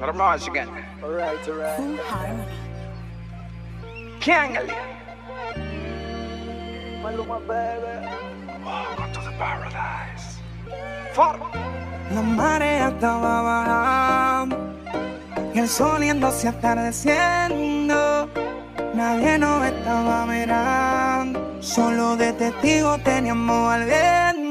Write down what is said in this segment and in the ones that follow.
Hermoso again. Alright, alright. Full harmony. Kangali. Maluma, baby. Welcome to the paradise. For. La marea estaba bajando y el sol yéndose atardeciendo. Nadie nos estaba mirando, solo de testigo teníamos al viento.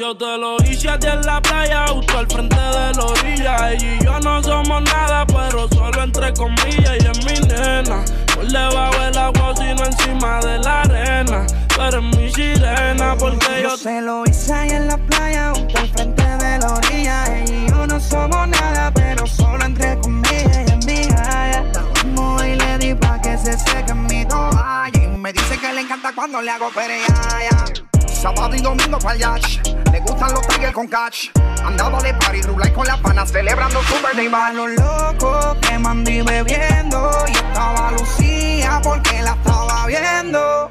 Yo te lo hice a ti en la playa, justo al frente de la orilla. Ella y yo no somos nada, pero solo entre comillas. Y es mi nena, por debajo del agua, sino encima de la arena. Tú eres mi sirena, porque yo Yo se lo hice ahí en la playa, justo al frente de la orilla. Ella y yo no somos nada, pero solo entre comillas y en mi gaya. Vamos y le di pa' que se seque mi toalla. Y me dice que le encanta cuando le hago pereaya. Sábado y domingo para yacht. Le gustan los tigres con catch. Andaba de party, rulay con las panas, celebrando su birthday a bash. lo loco que mandí bebiendo y estaba Lucía porque la estaba viendo.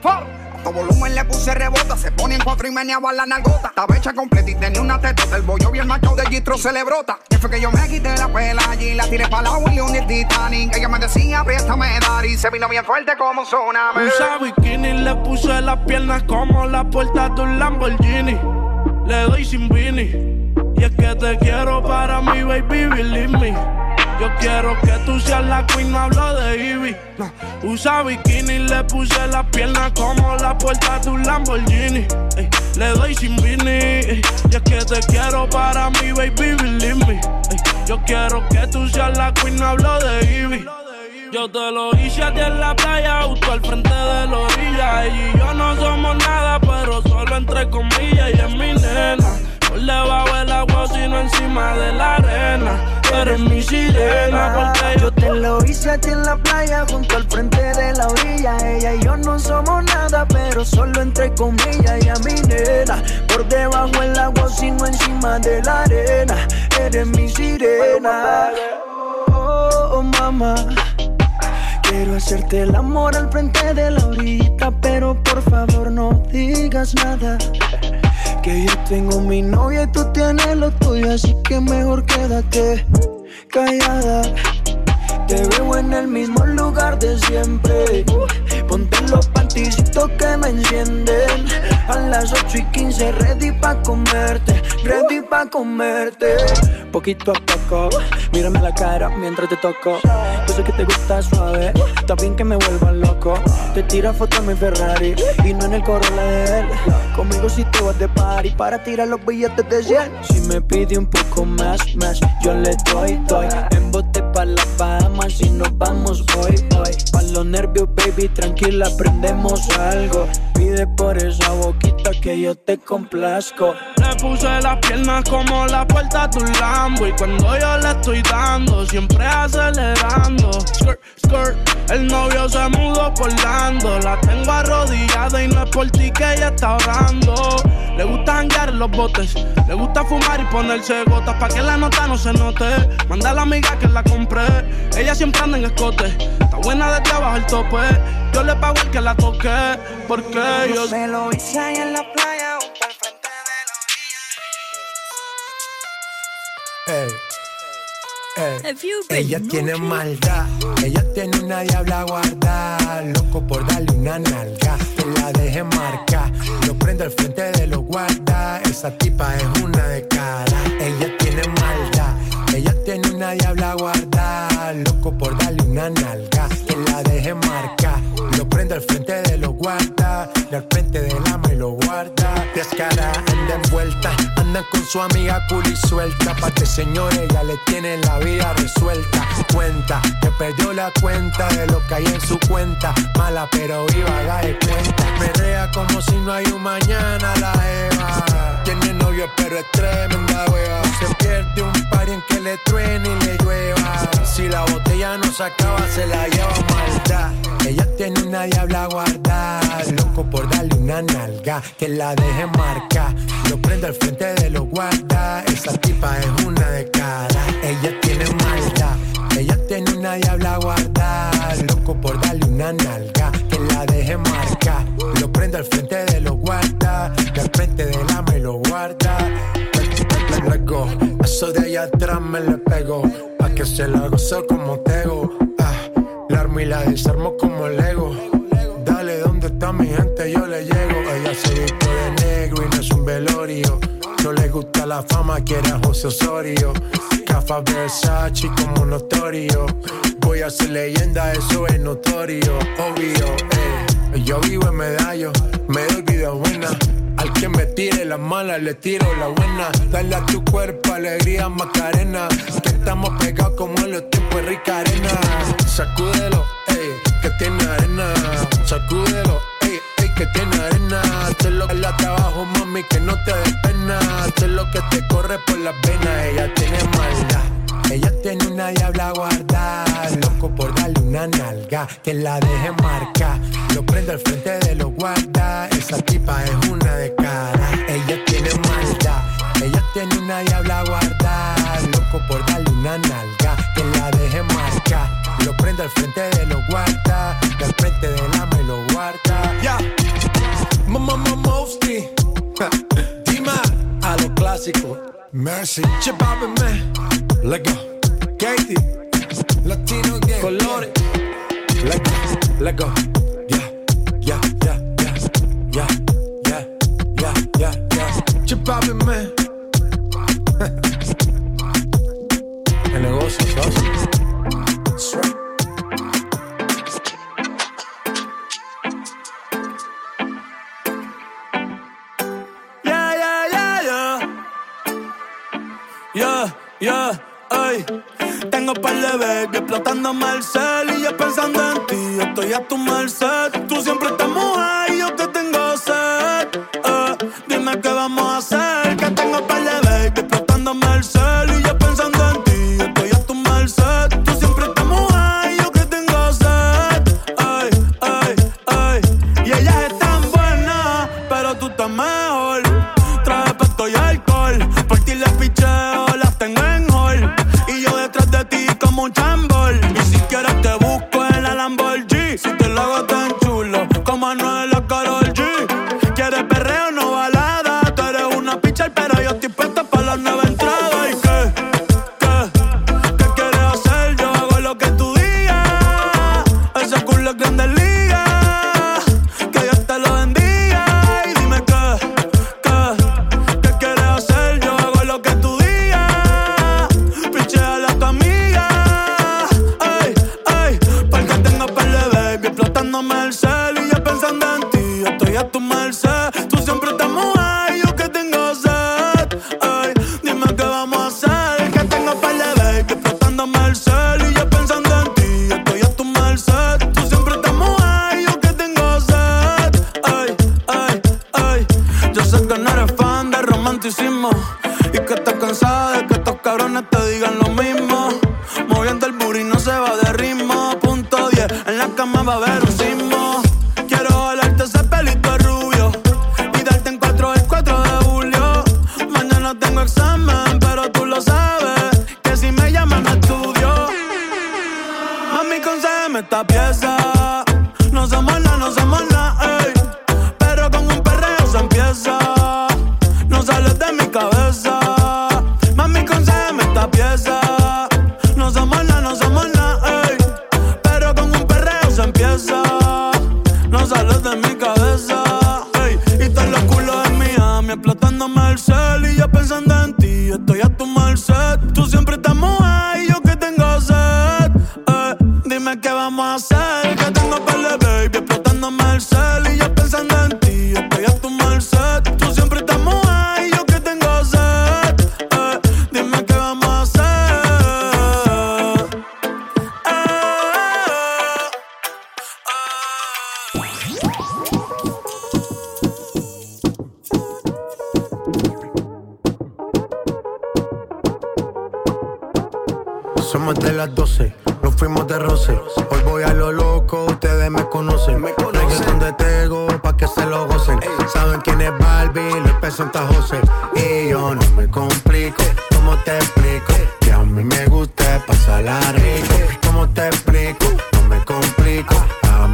A todo volumen le puse rebota, se pone en cuatro y meneaba la nalgota. Estaba hecha completa y tenía una tetota. El bollo bien macho de Gistro se le brota. Que fue que yo me quité la pela allí, la tiré para la Willy un Titanic. Ella me decía, dar y se vino bien fuerte como un tsunami. Usa bikini, le puse las piernas como la puerta de un Lamborghini. Le doy sin vini. Y es que te quiero para mi baby, believe me. Yo quiero que tú seas la queen, no hablo de Ivy. Usa bikini, le puse las piernas como la puerta de un Lamborghini. Ey, le doy sin vini. y es que te quiero para mi baby, believe me. Yo quiero que tú seas la queen, no hablo de Ivy. Yo te lo hice a ti en la playa, justo al frente de la orilla. Ella y yo no somos nada, pero solo entre comillas. Y es mi nena, por debajo del agua, sino encima de la arena. Eres mi sirena, porque yo te lo hice a ti en la playa, junto al frente de la orilla. Ella y yo no somos nada, pero solo entre comillas. Y a mi nena, por debajo el agua, sino encima de la arena. Eres mi sirena. Oh, oh, mamá. Quiero hacerte el amor al frente de la orillita, pero por favor no digas nada. Que yo tengo mi novia y tú tienes lo tuyo, así que mejor quédate callada. Te veo en el mismo lugar de siempre. Ponte los panticitos que me encienden. A las 8 y 15, ready pa' comerte. Ready pa' comerte. Poquito a poco, mírame la cara mientras te toco. Yo sé que te gusta suave, está bien que me vuelva loco. Te tira foto en mi Ferrari y no en el Corolla de él. Conmigo si te vas de party para tirar los billetes de 100. Si me pide un poco más, más, yo le doy, doy. En bote pa' la Bahamas si nos vamos hoy, hoy. Pa' los nervios, baby, tranquila, aprendemos algo. Pide por esa boquita que yo te complazco. Le puse las piernas como la puerta de un Lambo. Y cuando yo le estoy dando, siempre acelerando. Skirt, skirt, el novio se mudó por Lando. La tengo arrodillada y no es por ti que ella está orando. Le gusta janguear en los botes, le gusta fumar y ponerse gotas pa' que la nota no se note. Manda a la amiga que la compré, ella siempre anda en escote. Está buena desde abajo el tope, yo le pago el que la toque. Porque Yo se lo hice ahí en la playa, Ella tiene maldad, ella tiene una diabla guardada, loco por darle una nalga, que la deje marcar, lo prende al frente de los guarda, esa tipa es una de cara, ella tiene maldad, ella tiene una diabla guardada, loco por darle una nalga, que la deje marcar, lo prende al frente de los guarda, y al frente del ama y lo guarda, descara, anda envuelta, andan con su amiga cool suelta, pa' que señores ya le tienen la vida resuelta, cuenta, que perdió la cuenta de lo que hay en su cuenta, mala pero viva, haga de cuenta, perrea como si no hay un mañana la Eva, tiene pero es tremenda wea, se pierde un par en que le truene y le llueva, si la botella no se acaba se la lleva maldad, ella tiene una diabla guardada, loco por darle una nalga, que la deje marcar, lo prende al frente de los guarda, esa tipa es una de cara, ella tiene maldad, ella tiene una diabla guardada, loco por darle una nalga, que la deje marcar, lo prende al frente de los guarda, que al frente del ama y lo guarda. Let go, eso de allá atrás me le pegó, pa' que que se la gozo como tego. Ah, la armo y la desarmo como Lego. Dale, ¿dónde está mi gente? Yo le llego. Ella se viste de negro y no es un velorio. No le gusta la fama, quiere a José Osorio. Cafa Versace como notorio. Voy a ser leyenda, eso es notorio, obvio. Eh. Yo vivo en medallo, me doy vida buena. Al que me tire la mala, le tiro la buena. Dale a tu cuerpo alegría, Macarena. Que estamos pegados como en los tiempos rica arena. Sacúdelo, ey, que tiene arena. Sacúdelo, ey, ey, que tiene arena. Te lo que la trabajo, mami, que no te des pena. Te lo que te corre por las venas, ella tiene maldad. Ella tiene una diabla guardada, loco por darle una nalga, que la deje marcar. Lo prende al frente de los guardas, esa tipa es una de cara. Ella tiene maldad, ella tiene una diabla guardada, loco por darle una nalga, que la deje marcar. Lo prende al frente de los guardas, al frente de la me lo guarda. Ya, mamá, mamá, Dima, a lo clásico. Mercy, Chip man. Let go. Katie. Latino game. Colores. Let go. Let go. Yeah. Yeah. Yeah. Yeah. Yeah. Yeah. Yeah. Yeah. Yeah. Chip man. El negocio es Sweat. Yeah, tengo par de baby explotando Marcel y yo pensando en ti. Estoy a tu merced. Tú siempre estás mujer y yo De las 12, nos fuimos de roce. Hoy voy a lo loco, ustedes me conocen. Me conocen de Tego, pa' que se lo gocen. Saben quién es Barbie, les presenta José. Y yo no me complico, ¿cómo te explico? Que a mí me gusta pasarla rico. ¿Cómo te explico? No me complico.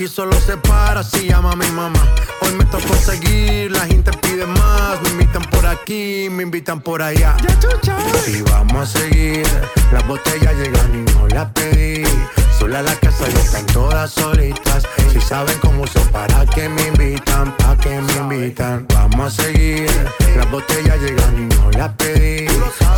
Aquí solo se para si llama mi mamá. Hoy me tocó seguir, la gente pide más. Me invitan por aquí, me invitan por allá. Y vamos a seguir, las botellas llegan y no las pedí. Sola la casa y están todas solitas. Si saben cómo uso, para que me invitan, pa' que me invitan. Vamos a seguir, las botellas llegan y no las pedí.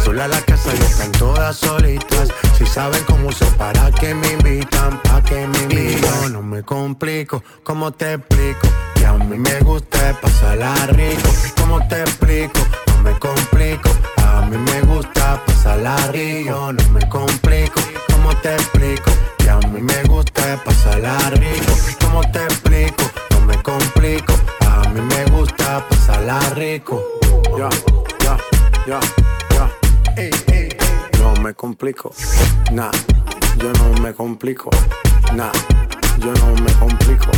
Sola la casa y están todas solitas. Si saben cómo uso, para que me invitan, pa' que me invitan. No me complico, ¿cómo te explico? Que a mí me gusta pasarla rico. ¿Cómo te explico? No me complico. A mí me gusta pasarla rico. No me complico. ¿Cómo te explico? Que a mí me gusta pasarla rico. ¿Cómo te explico? No me complico. A mí me gusta pasarla rico. Ya, ya, ya, ey, ey. No me complico. Nah, yo no me complico. Nah, yo no me complico.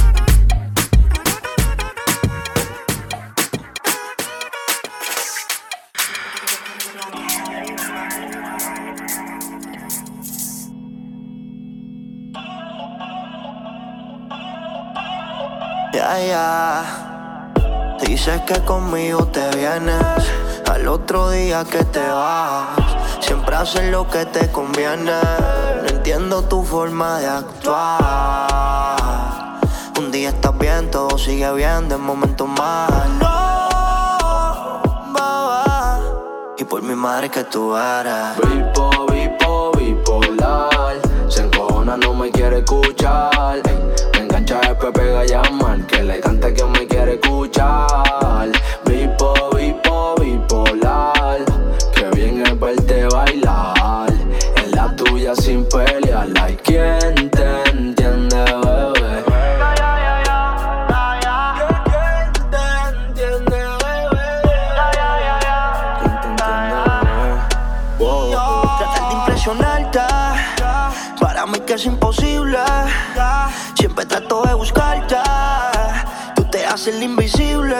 Ya, ya. Dices que conmigo te vienes. Al otro día que te vas. Siempre haces lo que te conviene. No entiendo tu forma de actuar. Un día estás bien, todo sigue bien, de momento mal. No, baba. Y por mi madre que tú eres. Bipo, bipo, bipolar. Se encojona, no me quiere escuchar. Me engancha, después pega llamar. Que le canta que me quiere escuchar. Bipo, pelear. Hay quien te entiende, bebé. Tratar de impresionarte Para mí que es imposible Siempre trato de buscarte Tú te haces el invisible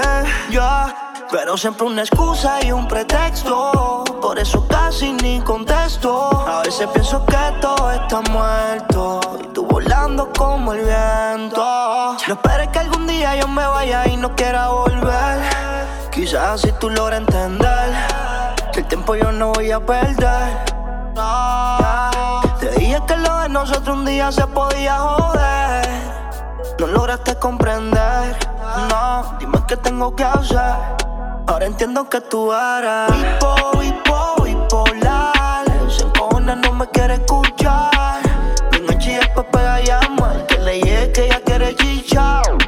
ya Pero siempre una excusa y un pretexto Por eso casi ni contesto A veces pienso que todo está muerto Y tú volando como el viento No esperes que algún día yo me vaya y no quiera volver Quizás si tú logras entender Que el tiempo yo no voy a perder. Te dije que lo de nosotros un día se podía joder. No lograste comprender. No, dime qué tengo que hacer. Ahora entiendo que tú eres bipo, quiere escuchar. Me enganché y después pega a llamar. Que le llegue que ella quiere chichar.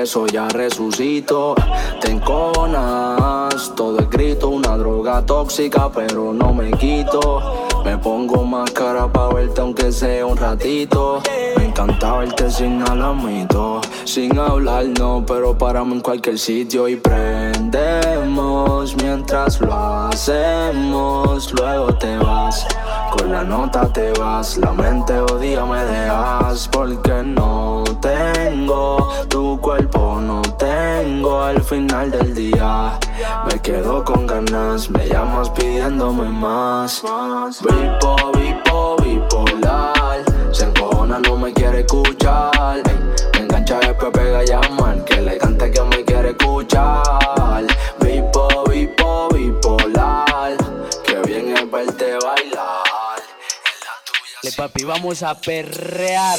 Beso ya resucito. Te enconas, todo es grito, una droga tóxica, pero no me quito. Me pongo máscara pa' verte aunque sea un ratito. Me encanta verte sin alamito, sin hablar no, pero paramos en cualquier sitio y prendemos mientras lo hacemos. Luego te vas, con la nota te vas, la mente odia me quedo con ganas, me llamas pidiéndome más. Bipo, bipo, bipolar. Se encojona, no me quiere escuchar. me engancha después pega llamar. Que le cante que me quiere escuchar. Vipo, vipo, bipolar. Que bien es verte bailar. Le papi, vamos a perrear.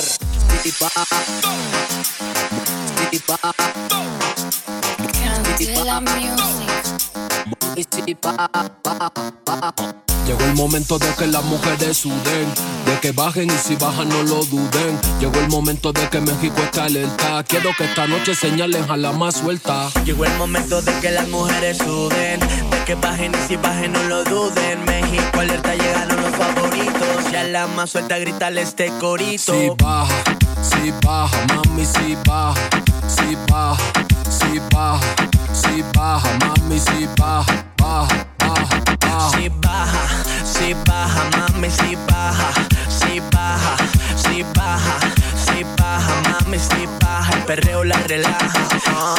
Llegó el momento de que las mujeres suden, de que bajen y si bajan no lo duden. Llegó el momento de que México está alerta. Quiero que esta noche señalen a la más suelta. Llegó el momento de que las mujeres suden, de que bajen y si bajen no lo duden. México alerta llegaron los favoritos. Ya la más suelta grítale este corito. Si baja, si baja, mami, si baja, si baja, si baja, si baja, mami, si baja, Si baja, si baja, mami, si baja, si baja, si baja, si baja, mami, si baja, el perreo la relaja.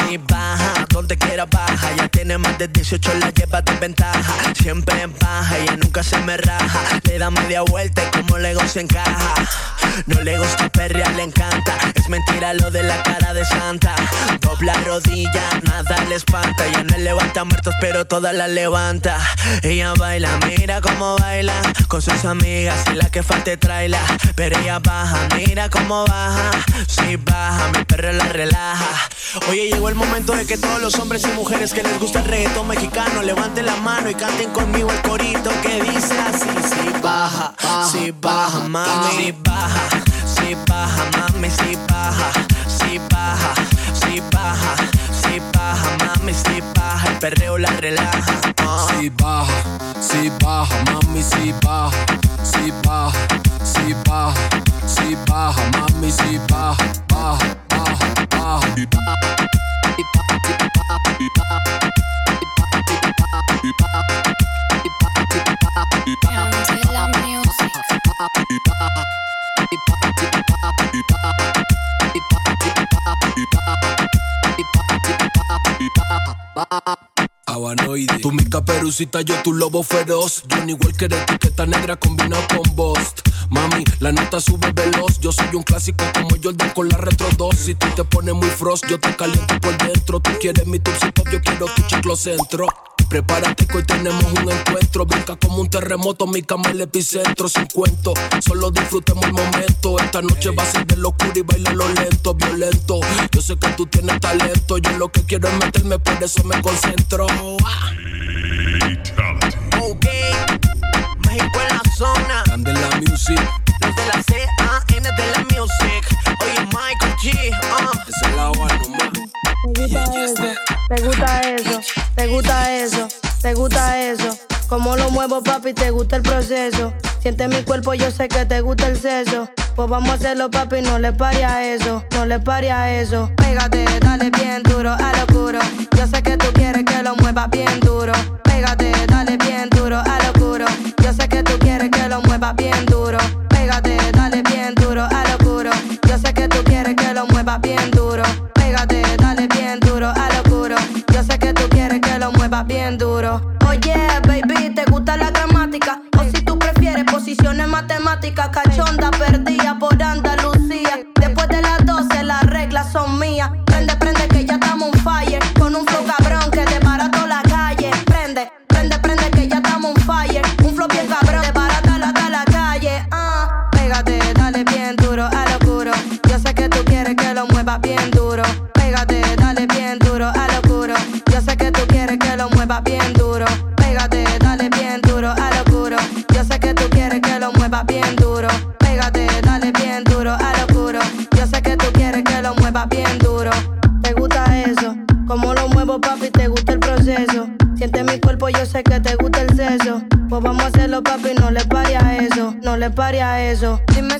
Si baja, donde quiera baja, ya tiene más de 18, la lleva de ventaja. Siempre en baja, ella nunca se me raja. Le da media vuelta y como Lego se encaja. No le gusta perrear, le encanta. Es mentira lo de la cara de santa. Dobla rodilla, nada le espanta. Ya no levanta muertos, pero toda la levanta. Ella baila, mira cómo baila. Con sus amigas y la que falte traila. Pero ella baja, mira cómo baja. Si baja, mi perro la relaja. Oye, llegó el momento de que todos los hombres y mujeres que les gusta el reggaetón mexicano levanten la mano y canten conmigo el corito que dice así: Si baja, si baja, mami, baja, si baja, mami, si baja, si baja, si baja, si baja, mami, si baja, el perreo la relaja. ah. Si baja, si baja, mami, si baja, si baja, si baja, si baja, mami, si baja, baja, baja, baja. Habanoide. Tú mi caperucita, yo tu lobo feroz. Yo ni igual que de etiqueta negra combinado con Bost. Mami, la nota sube veloz. Yo soy un clásico como Jordan con la retro 2. Si tú te pones muy frost, yo te caliento por dentro. Tú quieres mi tipsy pop, yo quiero tu chiclo centro. Prepárate que hoy tenemos un encuentro. Brinca como un terremoto, mi cama el epicentro. Sin cuento, solo disfrutemos el momento. Esta noche va a ser de locura y bailalo lento, violento. Yo sé que tú tienes talento. Yo lo que quiero es meterme, por eso me concentro. Ok, México en la zona. Candela Music, Desde la C-A-N de la music. Oye, Michael G. ah. esa es la. Te gusta eso, te gusta eso, te gusta eso. Como lo muevo, papi, te gusta el proceso. Siente mi cuerpo, yo sé que te gusta el seso. Pues vamos a hacerlo, papi, no le pare a eso, no le pare eso. Pégate, dale bien duro, a lo oscuro. Yo sé que tú quieres que lo muevas bien duro. Pégate, dale bien duro, a lo oscuro. Yo sé que tú quieres que lo muevas bien duro. Pégate, dale bien duro, a lo oscuro. Yo sé que tú quieres que lo muevas bien duro. Bien duro. Oye, baby, ¿te gusta la gramática? O si tú prefieres posiciones matemáticas, cachonda perdida pare a eso. Dime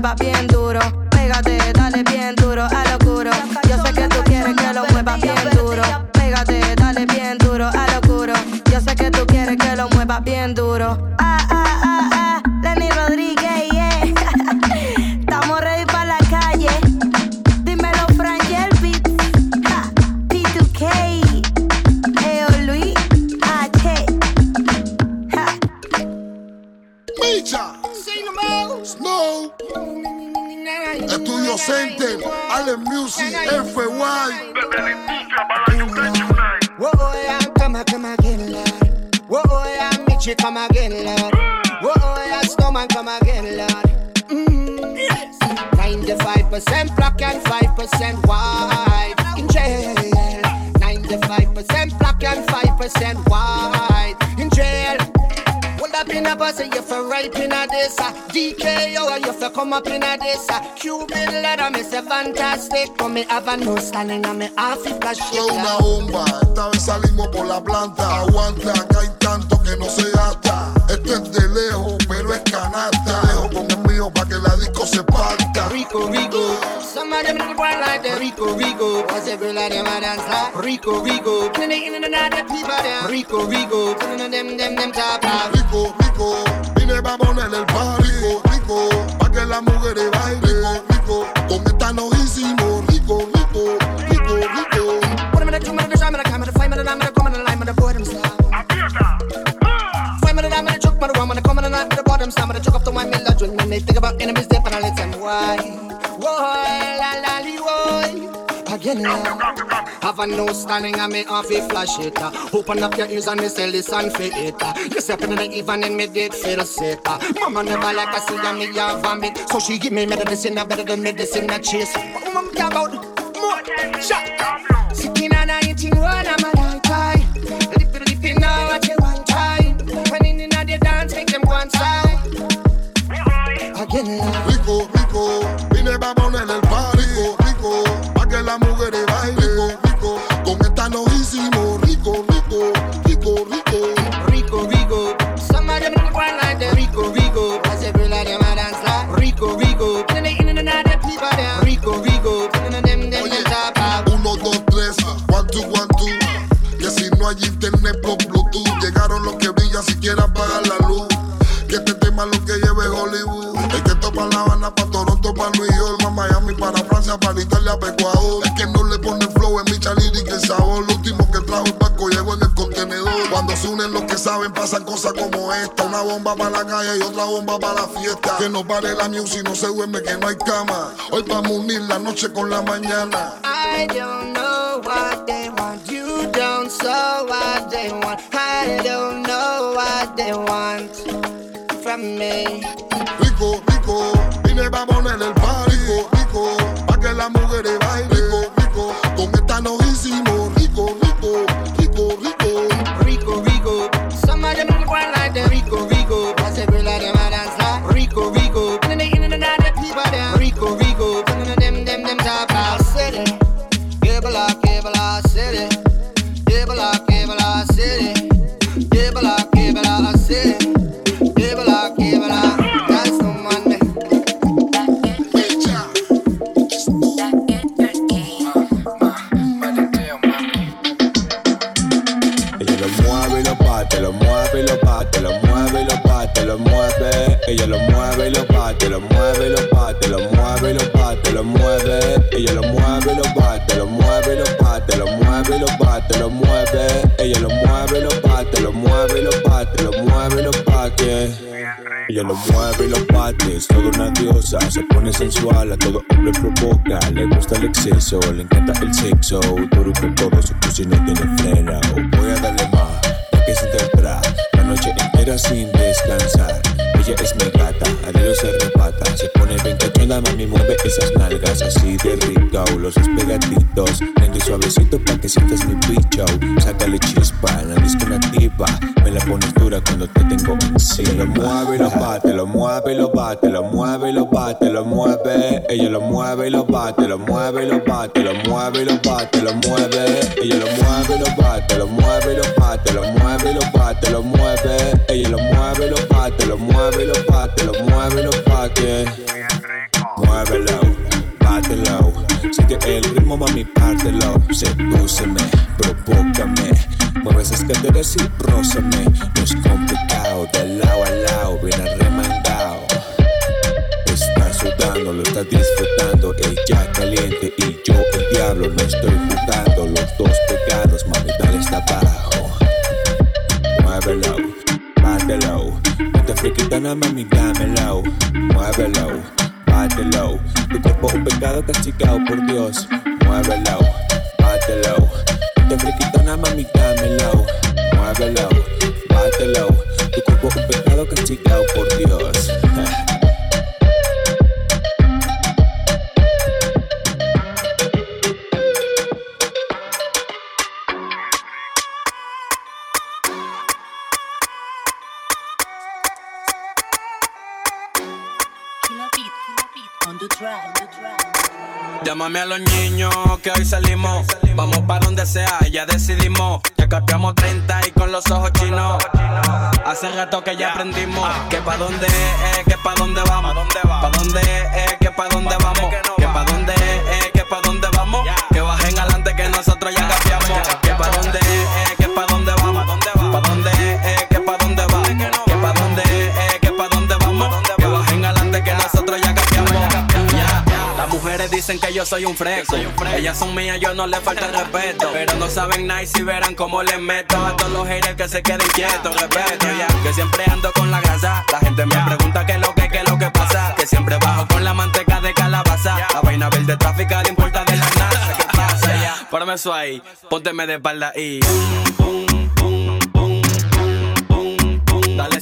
muevas bien come up in a this. uh, Cuban letter, me say fantastic. But me have a no standing on me half if I Fue una bomba, esta vez salimos por la planta. Aguanta, acá hay tanto que no se gasta. Esto es de lejos, pero es canasta. Dejo con el mío pa' que la disco se parta. Rico, Rico. Some of them little boy like the Rico, Rico. Cause every them a dance like Rico, Rico. Then they in and out the people there. Rico, Rico. Then them, them, them top. Rico, rico, vine pa' ponerle el par. las mujeres bailen. Rico, rico, con esta nos hicimos rico, rico, rico, rico. One minute, two minute, bitch, I'm in a camera, flame in a diamond, come in a line, but a boy himself. Flame a diamond, choke, but a woman, come in a night, a bottom, some, a choke up the wine, miller, lodge, when they think about enemies, they penalize them, why? Now. Have a no standing and me off a flash it. Open up your ears and me say listen for it. uh. You step in the even in me did feel sick. Mama never like I see and me a vomit. So she give me medicine, better than medicine I chase. What am I about? More. Hay internet por Bluetooth, llegaron los que brillan si quieren apagar la luz. Que este tema lo que lleve Hollywood. Es que esto pa' La Habana, pa' Toronto, pa' New York, pa' Miami, para Francia, para Italia, pa' pasan cosas como esta. Una bomba para la calle y otra bomba para la fiesta. Que no pare la music, no se duerme, que no hay cama. Hoy vamos a unir la noche con la mañana. I don't know what they want. You don't know what they want. I don't know what they want from me. Rico, rico, vine pa' ponerle el par. Mueve y lo parte, lo mueve y lo parte, lo mueve. Ella lo mueve y lo parte, lo mueve y lo parte, lo mueve y lo parte, lo mueve. Ella lo mueve y lo parte, lo mueve y lo parte, lo mueve y lo parte, lo mueve. Ella lo mueve y lo parte, lo mueve y lo parte, lo mueve y lo parte. Ella lo mueve y lo parte, es toda una diosa, se pone sensual, a todo hombre provoca, le gusta el exceso, le encanta el sexo, duro con todo, su no tiene freno, voy a darle noche entera sin descansar. Ella es mi gata, a Dios se repata, se pone 20 Mira mami, mueve esas nalgas así de rico Los dos pegaditos, lento suavecito pa' que sientas mi bicho Sácale chispa, la disco nativa Me la pones dura cuando te tengo encima Lo mueve y lo bate, lo mueve y lo bate Lo mueve y lo bate, lo mueve Ella lo mueve y lo bate, lo mueve y lo bate Lo mueve y lo bate, lo mueve Ella lo mueve y lo bate, lo mueve y lo bate Lo mueve y lo bate, lo mueve Ella lo mueve y lo bate, lo mueve y lo bate Lo mueve y lo bate muévelo, bátelo. Sigue el ritmo, mami, pártelo. Sedúceme, provócame. Mueve esas caderas y prózame. No es complicado, de lado a lado, bien arremangado. Está sudando, lo está disfrutando. Ella caliente y yo el diablo. No estoy jugando, los dos pegados, mami, dale está abajo. Muévelo, bátelo. No te friki, dame, mami, dámelo. Muévelo bátelo. Tu cuerpo un pecado castigado por Dios, muévelo, bátelo. Te friquito una mami, dámelo, muévelo, bátelo. Tu cuerpo un pecado castigado por Dios. Llámame a los niños que hoy salimos. Vamos para donde sea, ya decidimos. Ya cambiamos 30 y con los ojos chinos. Hace rato que ya aprendimos. Que pa' dónde es, que pa' dónde vamos. Pa' dónde es, que pa' dónde vamos. Que pa' dónde es, dicen que yo soy un fresco. Ellas son mías, yo no les falta el respeto. Pero no saben nada y si verán cómo les meto a todos los haters que se queden quietos. Respeto, ya. Que siempre ando con la grasa. La gente me pregunta qué es lo que, qué es lo que pasa. Que siempre bajo con la manteca de calabaza. La vaina verde tráfica le importa de la nada. ¿Qué pasa ya? Párame eso ahí. Pónteme de espalda y. Dale,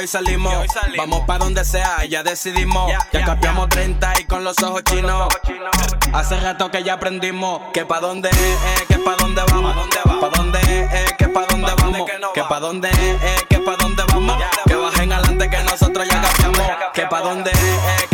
que hoy salimos. Vamos pa' donde sea, ya decidimos. Ya cambiamos 30 y con los ojos chinos. Hace rato que ya aprendimos que pa' dónde es, que pa' dónde vamos. Pa' dónde es, que pa' dónde vamos. Que pa' dónde es, que pa' dónde vamos. Que bajen adelante que nosotros ya cambiamos. Que pa' dónde es,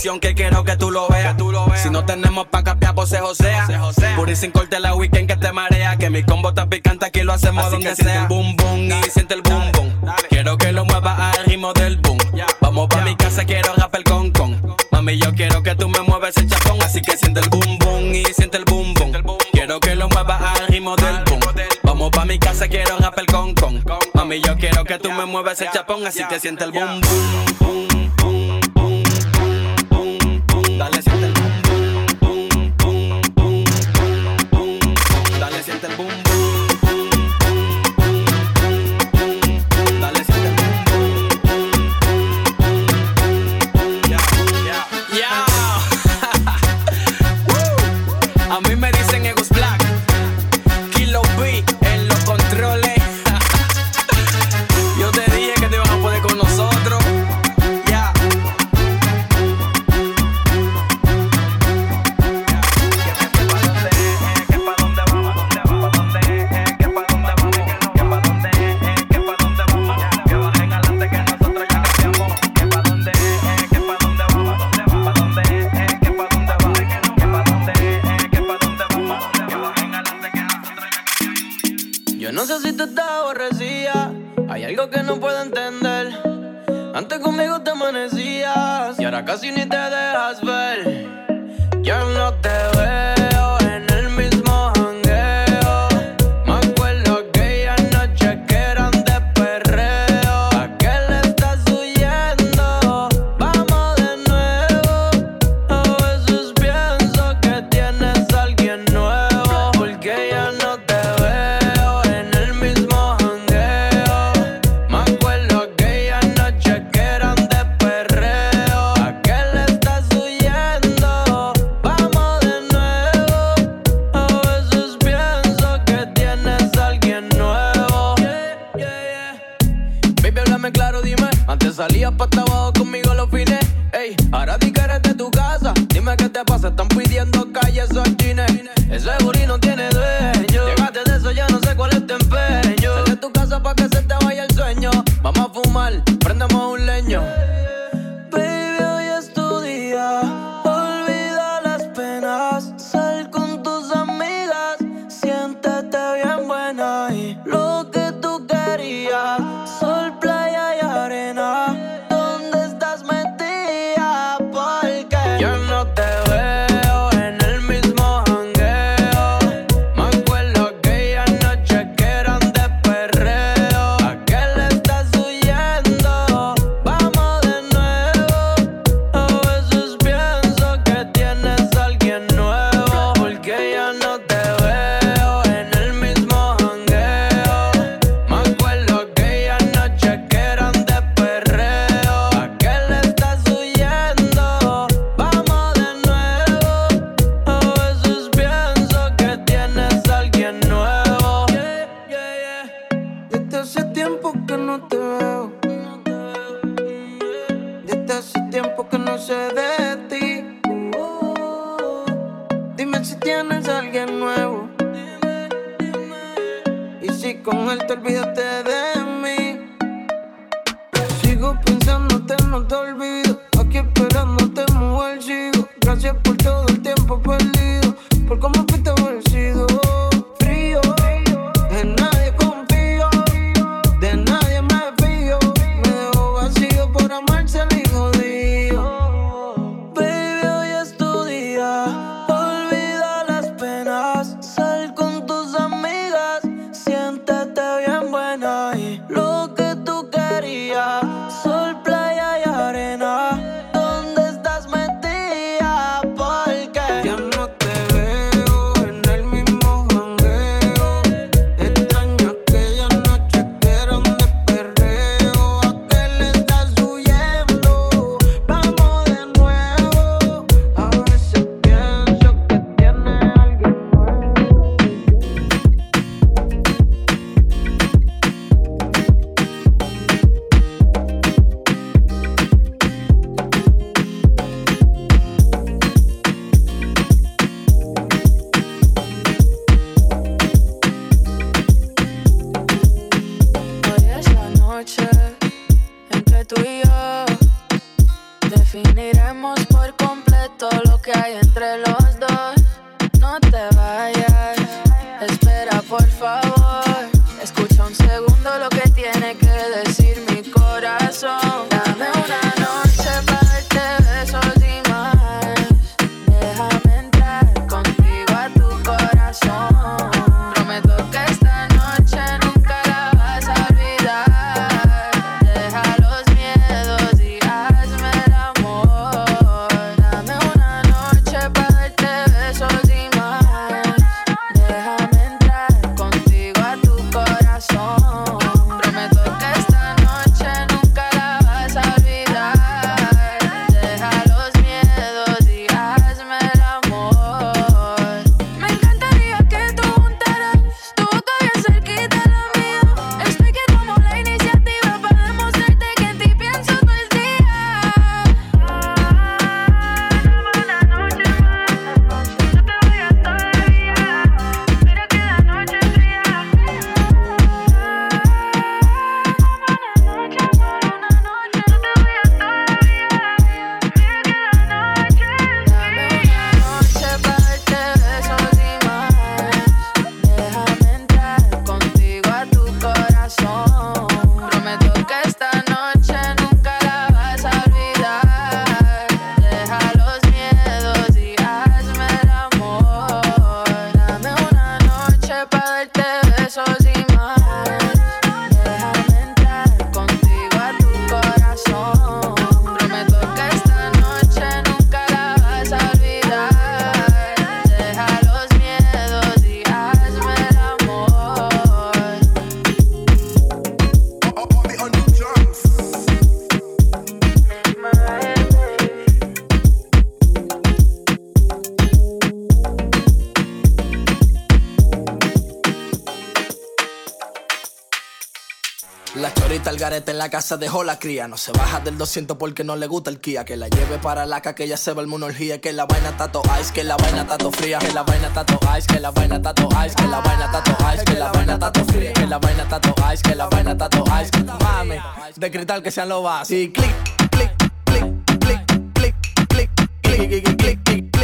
Que quiero que tú lo veas. Si no tenemos pa' cambiar, pues se josea. Puri sin corte la weekend que te marea. Que mi combo está picante, aquí lo hacemos donde sea. boom boom y siente el boom boom. Quiero que lo muevas al ritmo del boom. Vamos pa' mi casa, quiero rap el con con. Mami, yo quiero que tú me mueves el chapón. Así que siente el boom boom y siente el boom boom. Quiero que lo muevas al ritmo del boom. Vamos pa' mi casa, quiero rap el con con. Mami, yo quiero que tú me mueves el chapón. Así que siente el boom, boom, boom. Dale, siente el garete en la casa dejó la cría. No se baja del 200 porque no le gusta el Kia. Que la lleve para la que ella se va el orgía. Que la vaina tato ice, que la vaina tato fría. Que la vaina tato ice, que la vaina tato ice. Que la vaina tato ice, que la vaina tato fría. Que la vaina tato ice, que la vaina tato ice. Mami, de cristal que sean los vasos. Y clic, clic, clic, clic, clic, clic, clic, clic, clic, clic,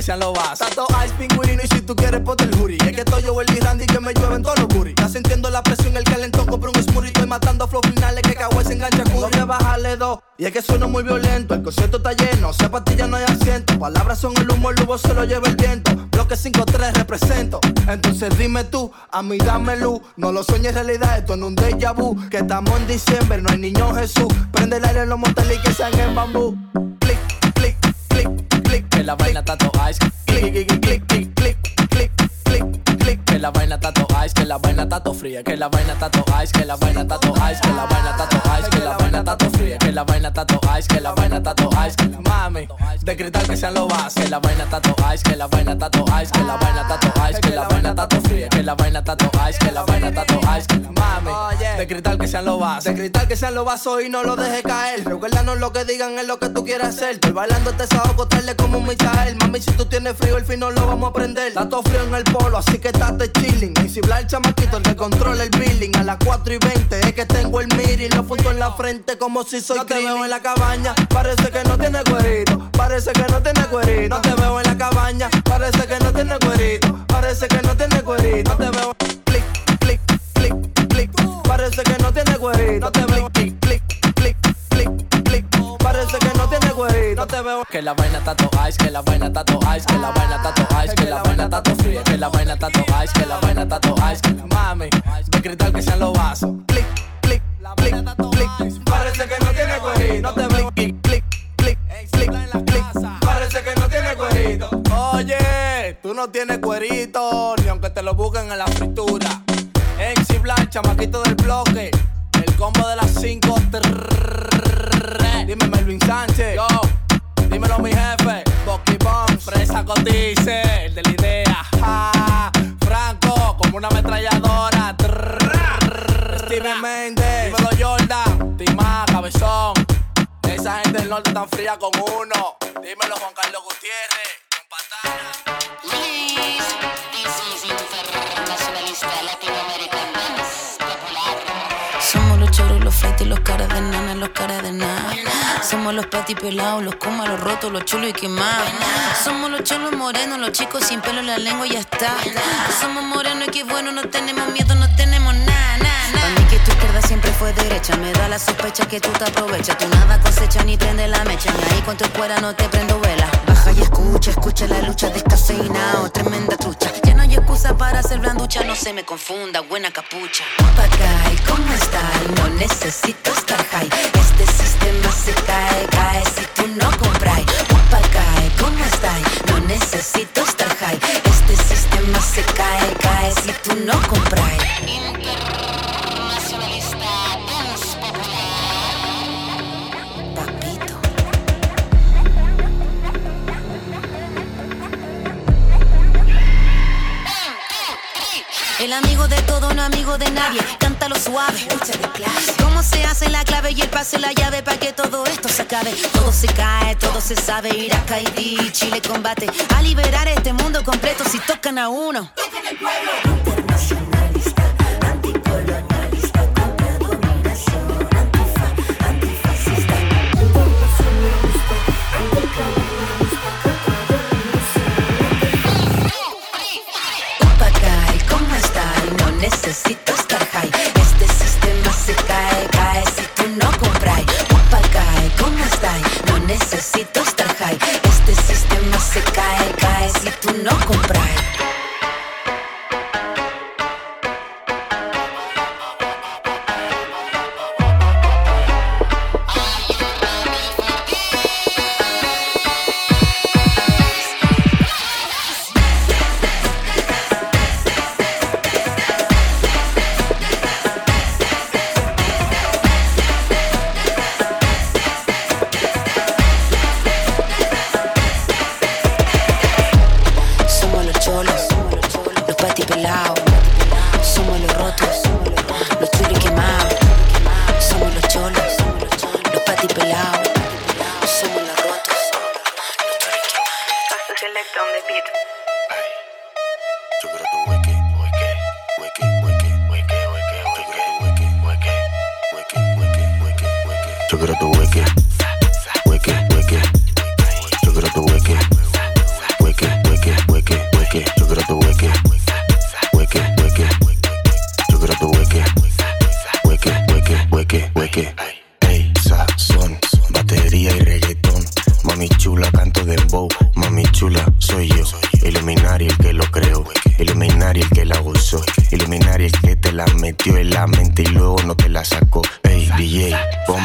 que sean los vasos. Tato ice, pingüino y si tú quieres ponte el jury. Es que estoy yo el Randy que me llueven todos los booty. Ya sintiendo la presión, el calentón, compré un smoothie. Estoy matando flow finales que cago se engancha con Voy a bajarle dos. Y es que sueno muy violento, el concierto está lleno. Si pastilla no hay asiento. Palabras son el humo, el humo se lo lleva el viento. Bloque 5-3 represento. Entonces dime tú, a mí dame luz. No lo sueñes realidad, esto es un déjà vu. Que estamos en diciembre, no hay niño Jesús. Prende el aire en los moteles y que sean en bambú. Que la vaina tato ice. Clic, clic, clic, clic, clic, clic, clic, clic. Que la vaina tato ice, que la vaina tato fría. Que la vaina tato ice, que la vaina tato ice. Que la vaina tato ice, que la vaina tato fría. Que la vaina tato ice, que la vaina tato ice. Mami, de cristal que sean los vasos. Que la vaina tato ice, que la vaina tato ice. Que la vaina tato ice, que la vaina tato fría. Que la vaina tato ice, que la vaina tato ice. Mami, De cristal que sean los vasos. De cristal que sean los vasos y no lo dejes caer. Recuérdanos lo que digan es lo que tú quieras hacer. Estoy bailando este sábado, acostarle como un Michael. Mami, si tú tienes frío, el fin no lo vamos a prender. Todo frío en el polo, así que estate chilling. Y si el chamaquito, el que controla el billing. A las 4 y 20 es que tengo el mir y lo punto en la frente como si soy No te veo en la cabaña, parece que no tiene cuerito. Parece que no tiene cuerito. No te veo en la cabaña, parece que no tiene cuerito. Parece que no tiene cuerito. No te veo clic, clic, clic, clic. Parece que no tiene cuerito. No te veo clic, clic, clic, clic, clic. Parece que no tiene cuerito. No te veo que la vaina está to ice, que la vaina está to ice, que la vaina está to ice, que la vaina está to fría, que la vaina está to ice, que la vaina está to ice, que la mami, de cristal que sean los vasos. Clic, clic, clic, clic. Parece que no tiene cuerito. No te veo clic, clic, Parece que no tiene cuerito. Oye, tú no tienes cuerito, ni aunque te lo busquen en la fritura. MC Black, chamaquito del bloque. El combo de las 5. Dime Melvin Sánchez. Yo, dímelo mi jefe. Bucky Bomb, Fresa Cotice, el de la idea. Franco, como una ametralladora. Steven Mendes, dímelo Jordan. Tima, cabezón. Esa gente del norte tan fría con uno. Dímelo Juan Carlos Gutiérrez. Con patana. Somos los choros, los flights, los caras de nana, los caras de nada. Somos los pati pelados, los comas, los rotos, los chulos y quemados. Somos los cholos morenos, los chicos sin pelo en la lengua y ya está. Somos morenos y qué bueno, no tenemos miedo, no tenemos nada. Para mí que tu izquierda siempre fue derecha, me da la sospecha que tú te aprovechas. Tú nada cosecha ni prende la mecha, ni ahí con tu escuela no te prendo vela. Baja y escucha, escucha la lucha descafeinado, tremenda trucha. Ya no hay excusa para hacer blanducha, no se me confunda, buena capucha. Papagay, ¿cómo estás? No necesito estar high. Este sistema se cae, cae si tú no compras. Papagay, ¿cómo estás? No necesito estar El amigo de todo, no amigo de nadie. Cántalo suave. ¿Cómo se hace la clave y el pase la llave para que todo esto se acabe? Todo se cae, todo se sabe. Irak, Haití, Chile combate. A liberar este mundo completo si tocan a uno. Internacionalista, anticolonialista, quemados.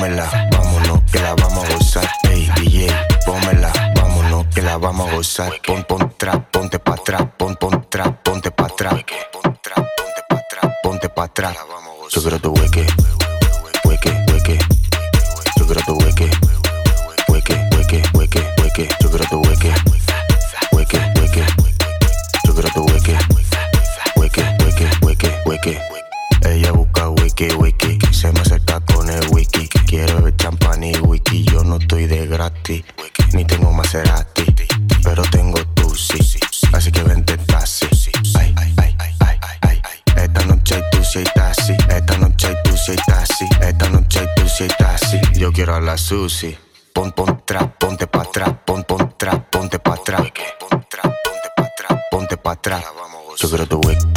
Pómela, vámonos, que la vamos a gozar. Ey, DJ, pómela, vámonos, que la vamos a gozar. Pon, pon la sushi. Pon, pon, trap, ponte pa' atrás, pon, pon, trap, ponte pa' atrás. Ponte pa' atrás, ponte pa' atrás. Yo quiero tu wiki.